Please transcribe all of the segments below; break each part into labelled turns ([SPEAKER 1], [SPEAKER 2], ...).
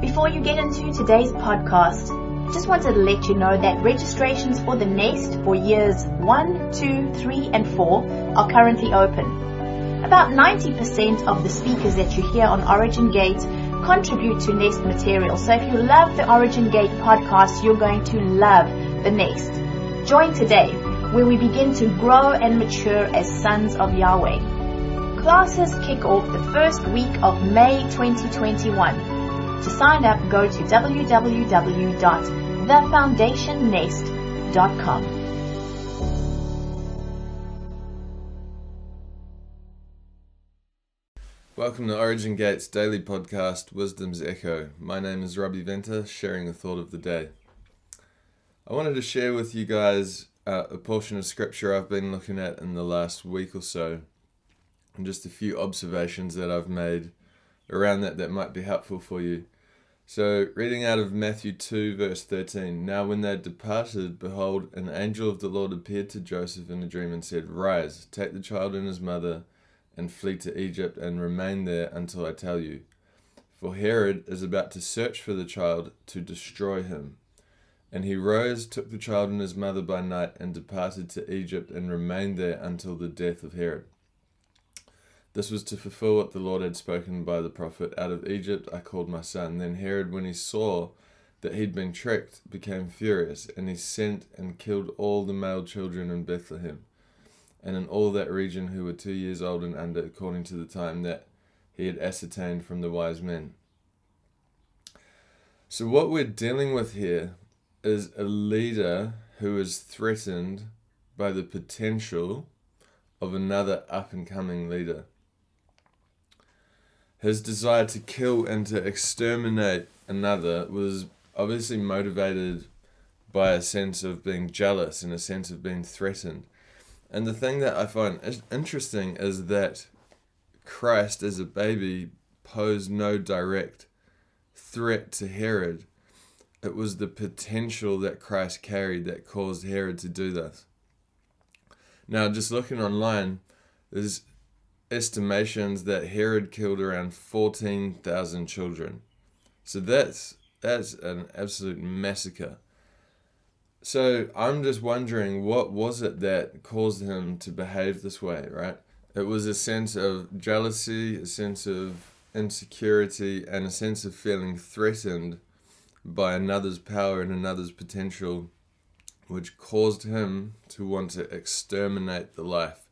[SPEAKER 1] Before you get into today's podcast, I just wanted to let you know that registrations for the Nest for years 1, 2, 3, and 4 are currently open. About 90% of the speakers that you hear on Origin Gate contribute to Nest material. So if you love the Origin Gate podcast, you're going to love the Nest. Join today where we begin to grow and mature as sons of Yahweh. Classes kick off the first week of May 2021. To sign up, go to www.thefoundationnest.com.
[SPEAKER 2] Welcome to Origin Gates daily podcast, Wisdom's Echo. My name is Robbie Venter, sharing the thought of the day. I wanted to share with you guys uh, a portion of scripture I've been looking at in the last week or so, and just a few observations that I've made around that that might be helpful for you. So, reading out of Matthew 2, verse 13 Now, when they had departed, behold, an angel of the Lord appeared to Joseph in a dream and said, Rise, take the child and his mother, and flee to Egypt, and remain there until I tell you. For Herod is about to search for the child to destroy him. And he rose, took the child and his mother by night, and departed to Egypt, and remained there until the death of Herod. This was to fulfill what the Lord had spoken by the prophet Out of Egypt I called my son. Then Herod, when he saw that he'd been tricked, became furious, and he sent and killed all the male children in Bethlehem and in all that region who were two years old and under, according to the time that he had ascertained from the wise men. So, what we're dealing with here is a leader who is threatened by the potential of another up and coming leader. His desire to kill and to exterminate another was obviously motivated by a sense of being jealous and a sense of being threatened. And the thing that I find interesting is that Christ, as a baby, posed no direct threat to Herod. It was the potential that Christ carried that caused Herod to do this. Now, just looking online, there's estimations that Herod killed around 14,000 children. So that's that's an absolute massacre. So I'm just wondering what was it that caused him to behave this way, right? It was a sense of jealousy, a sense of insecurity, and a sense of feeling threatened by another's power and another's potential, which caused him to want to exterminate the life.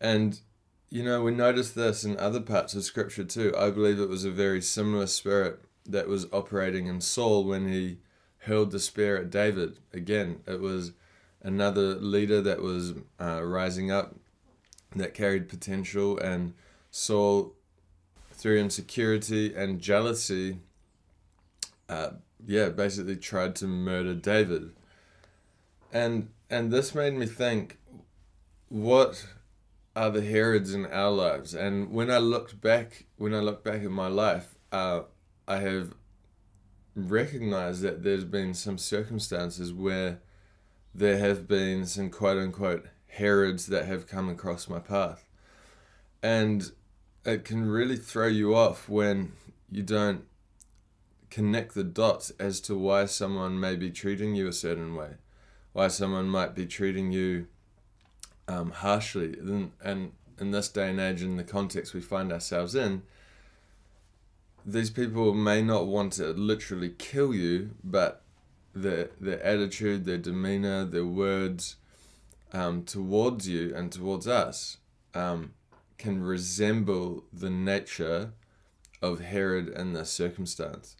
[SPEAKER 2] And you know, we notice this in other parts of Scripture too. I believe it was a very similar spirit that was operating in Saul when he hurled the spear at David. Again, it was another leader that was uh, rising up that carried potential, and Saul, through insecurity and jealousy, uh, yeah, basically tried to murder David. And and this made me think, what are the Herods in our lives. And when I looked back, when I look back at my life, uh, I have recognized that there's been some circumstances where there have been some quote unquote Herods that have come across my path. And it can really throw you off when you don't connect the dots as to why someone may be treating you a certain way, why someone might be treating you um, harshly. And, and in this day and age, in the context we find ourselves in, these people may not want to literally kill you, but their their attitude, their demeanor, their words um, towards you and towards us um, can resemble the nature of Herod in this circumstance.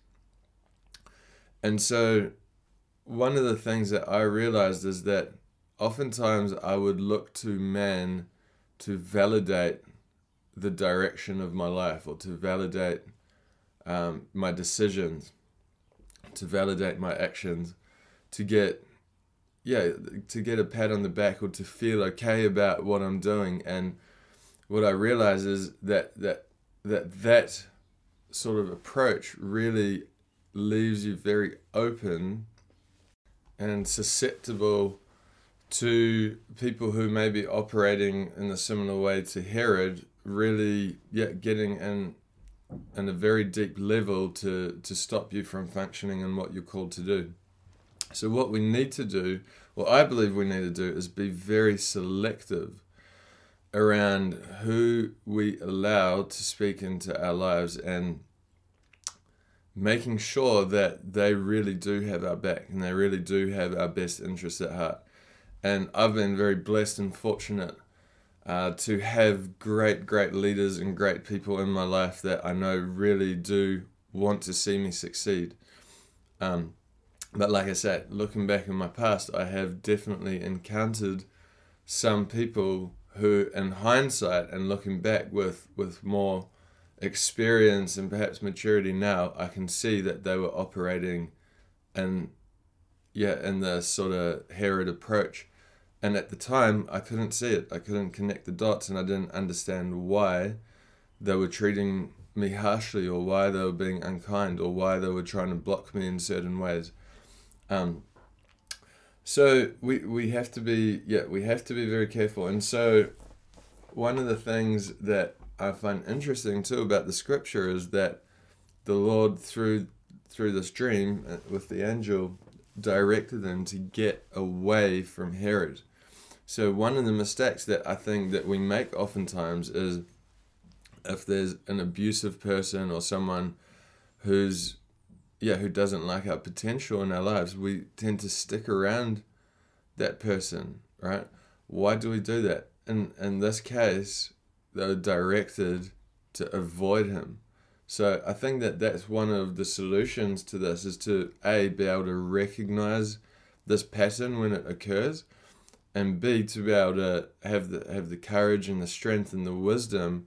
[SPEAKER 2] And so, one of the things that I realized is that oftentimes I would look to man to validate the direction of my life or to validate um, my decisions, to validate my actions, to get yeah, to get a pat on the back or to feel okay about what I'm doing. And what I realize is that that that that sort of approach really leaves you very open and susceptible to people who may be operating in a similar way to Herod, really yeah, getting in in a very deep level to to stop you from functioning in what you're called to do. So what we need to do, what I believe we need to do, is be very selective around who we allow to speak into our lives and making sure that they really do have our back and they really do have our best interests at heart. And I've been very blessed and fortunate uh, to have great, great leaders and great people in my life that I know really do want to see me succeed. Um, but like I said, looking back in my past, I have definitely encountered some people who, in hindsight and looking back with, with more experience and perhaps maturity now, I can see that they were operating in, yeah, in the sort of Herod approach. And at the time, I couldn't see it. I couldn't connect the dots, and I didn't understand why they were treating me harshly, or why they were being unkind, or why they were trying to block me in certain ways. Um, so we we have to be yeah we have to be very careful, and so one of the things that I find interesting too about the scripture is that the Lord through through this dream uh, with the angel directed them to get away from Herod. So one of the mistakes that I think that we make oftentimes is if there's an abusive person or someone who's yeah who doesn't like our potential in our lives, we tend to stick around that person, right? Why do we do that? In in this case, they were directed to avoid him. So I think that that's one of the solutions to this is to a be able to recognize this pattern when it occurs, and b to be able to have the have the courage and the strength and the wisdom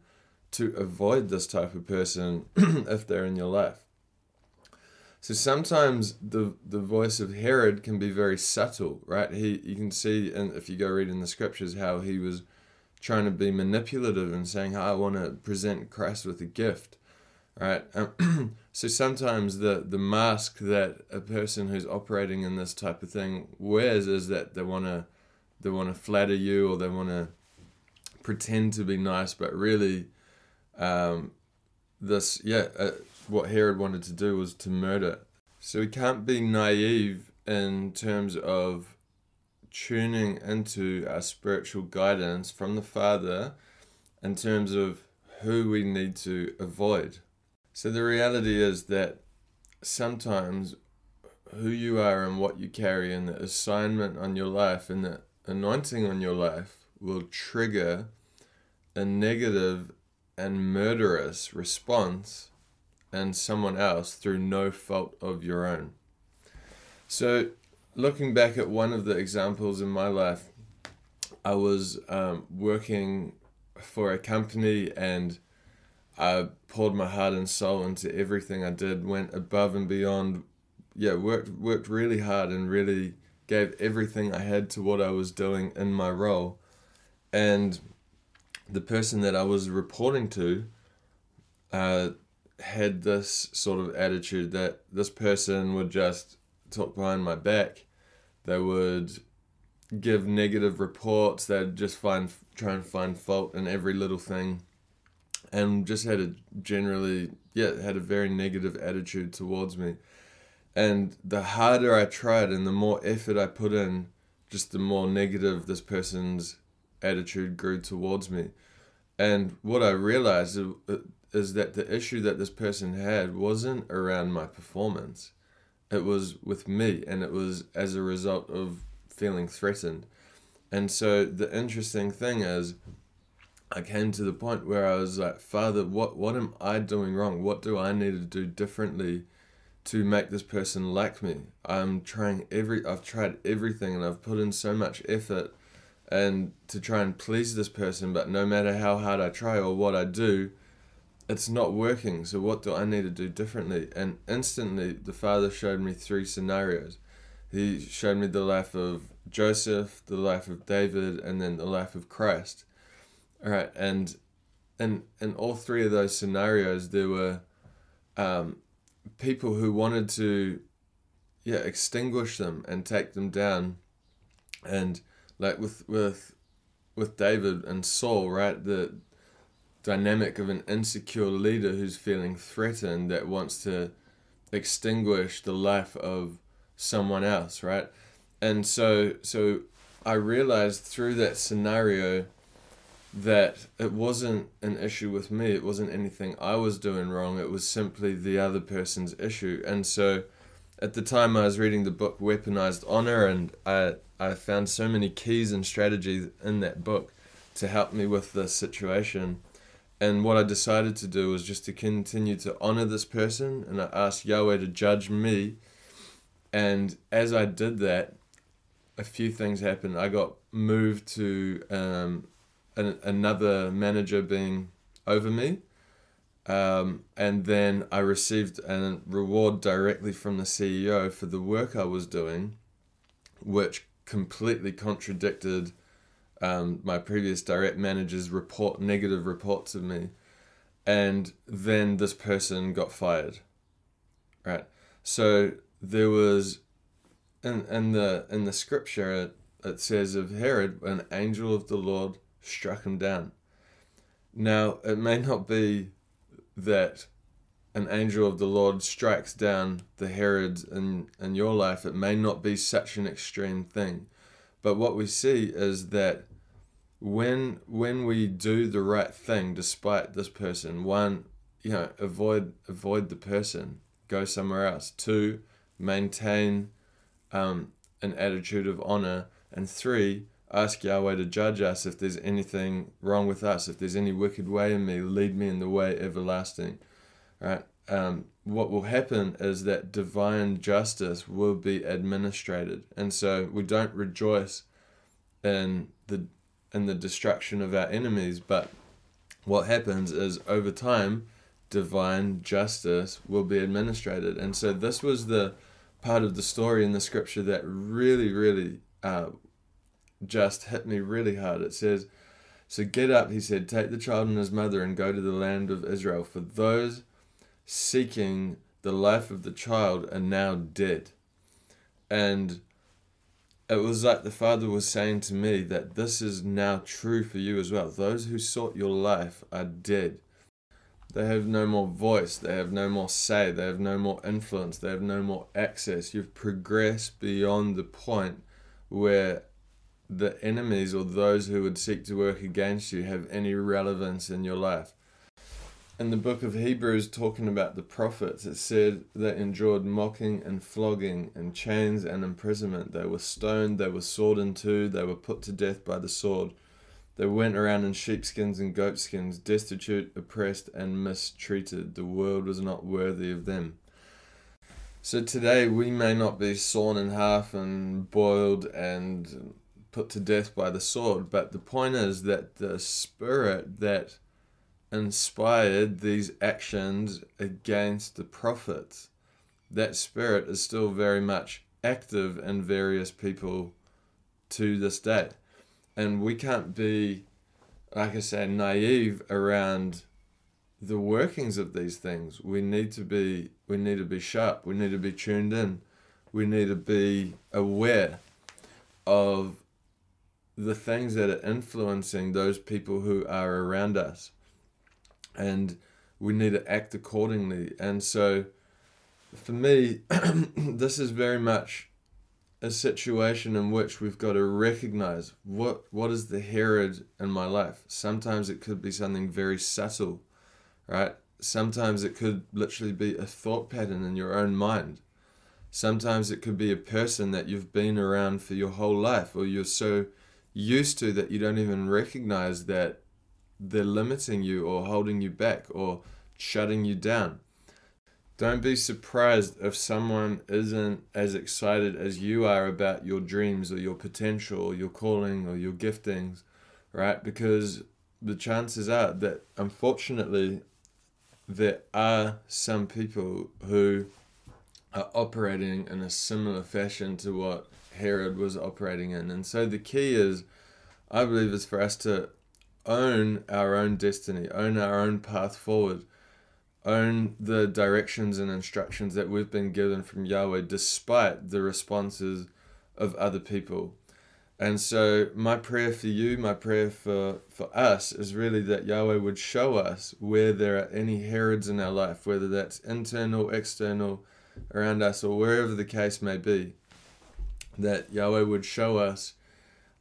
[SPEAKER 2] to avoid this type of person if they're in your life. So sometimes the the voice of Herod can be very subtle, right? He you can see and if you go read in the scriptures how he was trying to be manipulative and saying I want to present Christ with a gift, right? Um, so sometimes the the mask that a person who's operating in this type of thing wears is that they want to they want to flatter you or they want to pretend to be nice, but really, um, this yeah. Uh, what Herod wanted to do was to murder. So we can't be naive in terms of tuning into our spiritual guidance from the Father in terms of who we need to avoid. So the reality is that sometimes who you are and what you carry and the assignment on your life and the anointing on your life will trigger a negative and murderous response and someone else through no fault of your own. So, looking back at one of the examples in my life, I was um, working for a company and I poured my heart and soul into everything I did, went above and beyond. Yeah, worked worked really hard and really gave everything I had to what I was doing in my role. And the person that I was reporting to uh, had this sort of attitude that this person would just talk behind my back. They would give negative reports. They'd just find try and find fault in every little thing, and just had a generally yeah had a very negative attitude towards me. And the harder I tried and the more effort I put in, just the more negative this person's attitude grew towards me. And what I realized is that the issue that this person had wasn't around my performance. It was with me, and it was as a result of feeling threatened. And so the interesting thing is, I came to the point where I was like, Father, what, what am I doing wrong? What do I need to do differently to make this person like me? I'm trying every, I've tried everything and I've put in so much effort and to try and please this person, but no matter how hard I try or what I do, it's not working. So what do I need to do differently? And instantly, the Father showed me three scenarios. He showed me the life of Joseph, the life of David, and then the life of Christ. All right, and in in all three of those scenarios, there were um, people who wanted to, yeah, extinguish them and take them down, and like with with with David and Saul, right? The dynamic of an insecure leader who's feeling threatened that wants to extinguish the life of someone else, right? And so so I realized through that scenario that it wasn't an issue with me. It wasn't anything I was doing wrong. It was simply the other person's issue. And so at the time I was reading the book Weaponized Honor and I I found so many keys and strategies in that book to help me with this situation. And what I decided to do was just to continue to honor this person and I asked Yahweh to judge me. And as I did that, a few things happened. I got moved to um, an, another manager being over me. Um, and then I received a reward directly from the CEO for the work I was doing, which completely contradicted um, my previous direct manager's report, negative reports of me. And then this person got fired. Right. So there was, in, in the in the scripture, it, it says of Herod, an angel of the Lord struck him down. Now, it may not be that an angel of the Lord strikes down the Herod in, in your life. It may not be such an extreme thing. But what we see is that when when we do the right thing despite this person, one, you know, avoid avoid the person, go somewhere else. Two, maintain um, an attitude of honor. And three, ask Yahweh to judge us if there's anything wrong with us, if there's any wicked way in me, lead me in the way everlasting. Right? Um, what will happen is that divine justice will be administrated, and so we don't rejoice in the in the destruction of our enemies, but what happens is over time, divine justice will be administrated, and so this was the part of the story in the scripture that really, really uh, just hit me really hard. It says, So get up, he said, take the child and his mother and go to the land of Israel, for those seeking the life of the child are now dead. And it was like the Father was saying to me that this is now true for you as well. Those who sought your life are dead. They have no more voice, they have no more say, they have no more influence, they have no more access. You've progressed beyond the point where the enemies or those who would seek to work against you have any relevance in your life. In the book of Hebrews, talking about the prophets, it said they endured mocking and flogging and chains and imprisonment. They were stoned, they were sawed in two, they were put to death by the sword. They went around in sheepskins and goatskins, destitute, oppressed, and mistreated. The world was not worthy of them. So today we may not be sawn in half and boiled and put to death by the sword. But the point is that the spirit that inspired these actions against the prophets, that spirit is still very much active in various people to this day. And we can't be, like I say, naive around the workings of these things. We need to be we need to be sharp. We need to be tuned in. We need to be aware of the things that are influencing those people who are around us. And we need to act accordingly. And so, for me, this is very much a situation in which we've got to recognize what what is the Herod in my life. Sometimes it could be something very subtle, right? Sometimes it could literally be a thought pattern in your own mind. Sometimes it could be a person that you've been around for your whole life, or you're so used to that you don't even recognize that they're limiting you or holding you back or shutting you down. Don't be surprised if someone isn't as excited as you are about your dreams or your potential or your calling or your giftings, right? Because the chances are that unfortunately there are some people who are operating in a similar fashion to what Herod was operating in. And so the key is, I believe, is for us to own our own destiny, own our own path forward, own the directions and instructions that we've been given from Yahweh, despite the responses of other people. And so my prayer for you, my prayer for, for us is really that Yahweh would show us where there are any Herods in our life, whether that's internal, external, around us, or wherever the case may be. That Yahweh would show us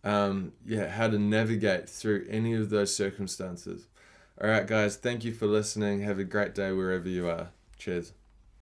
[SPEAKER 2] um, yeah, how to navigate through any of those circumstances. All right, guys, thank you for listening. Have a great day wherever you are. Cheers.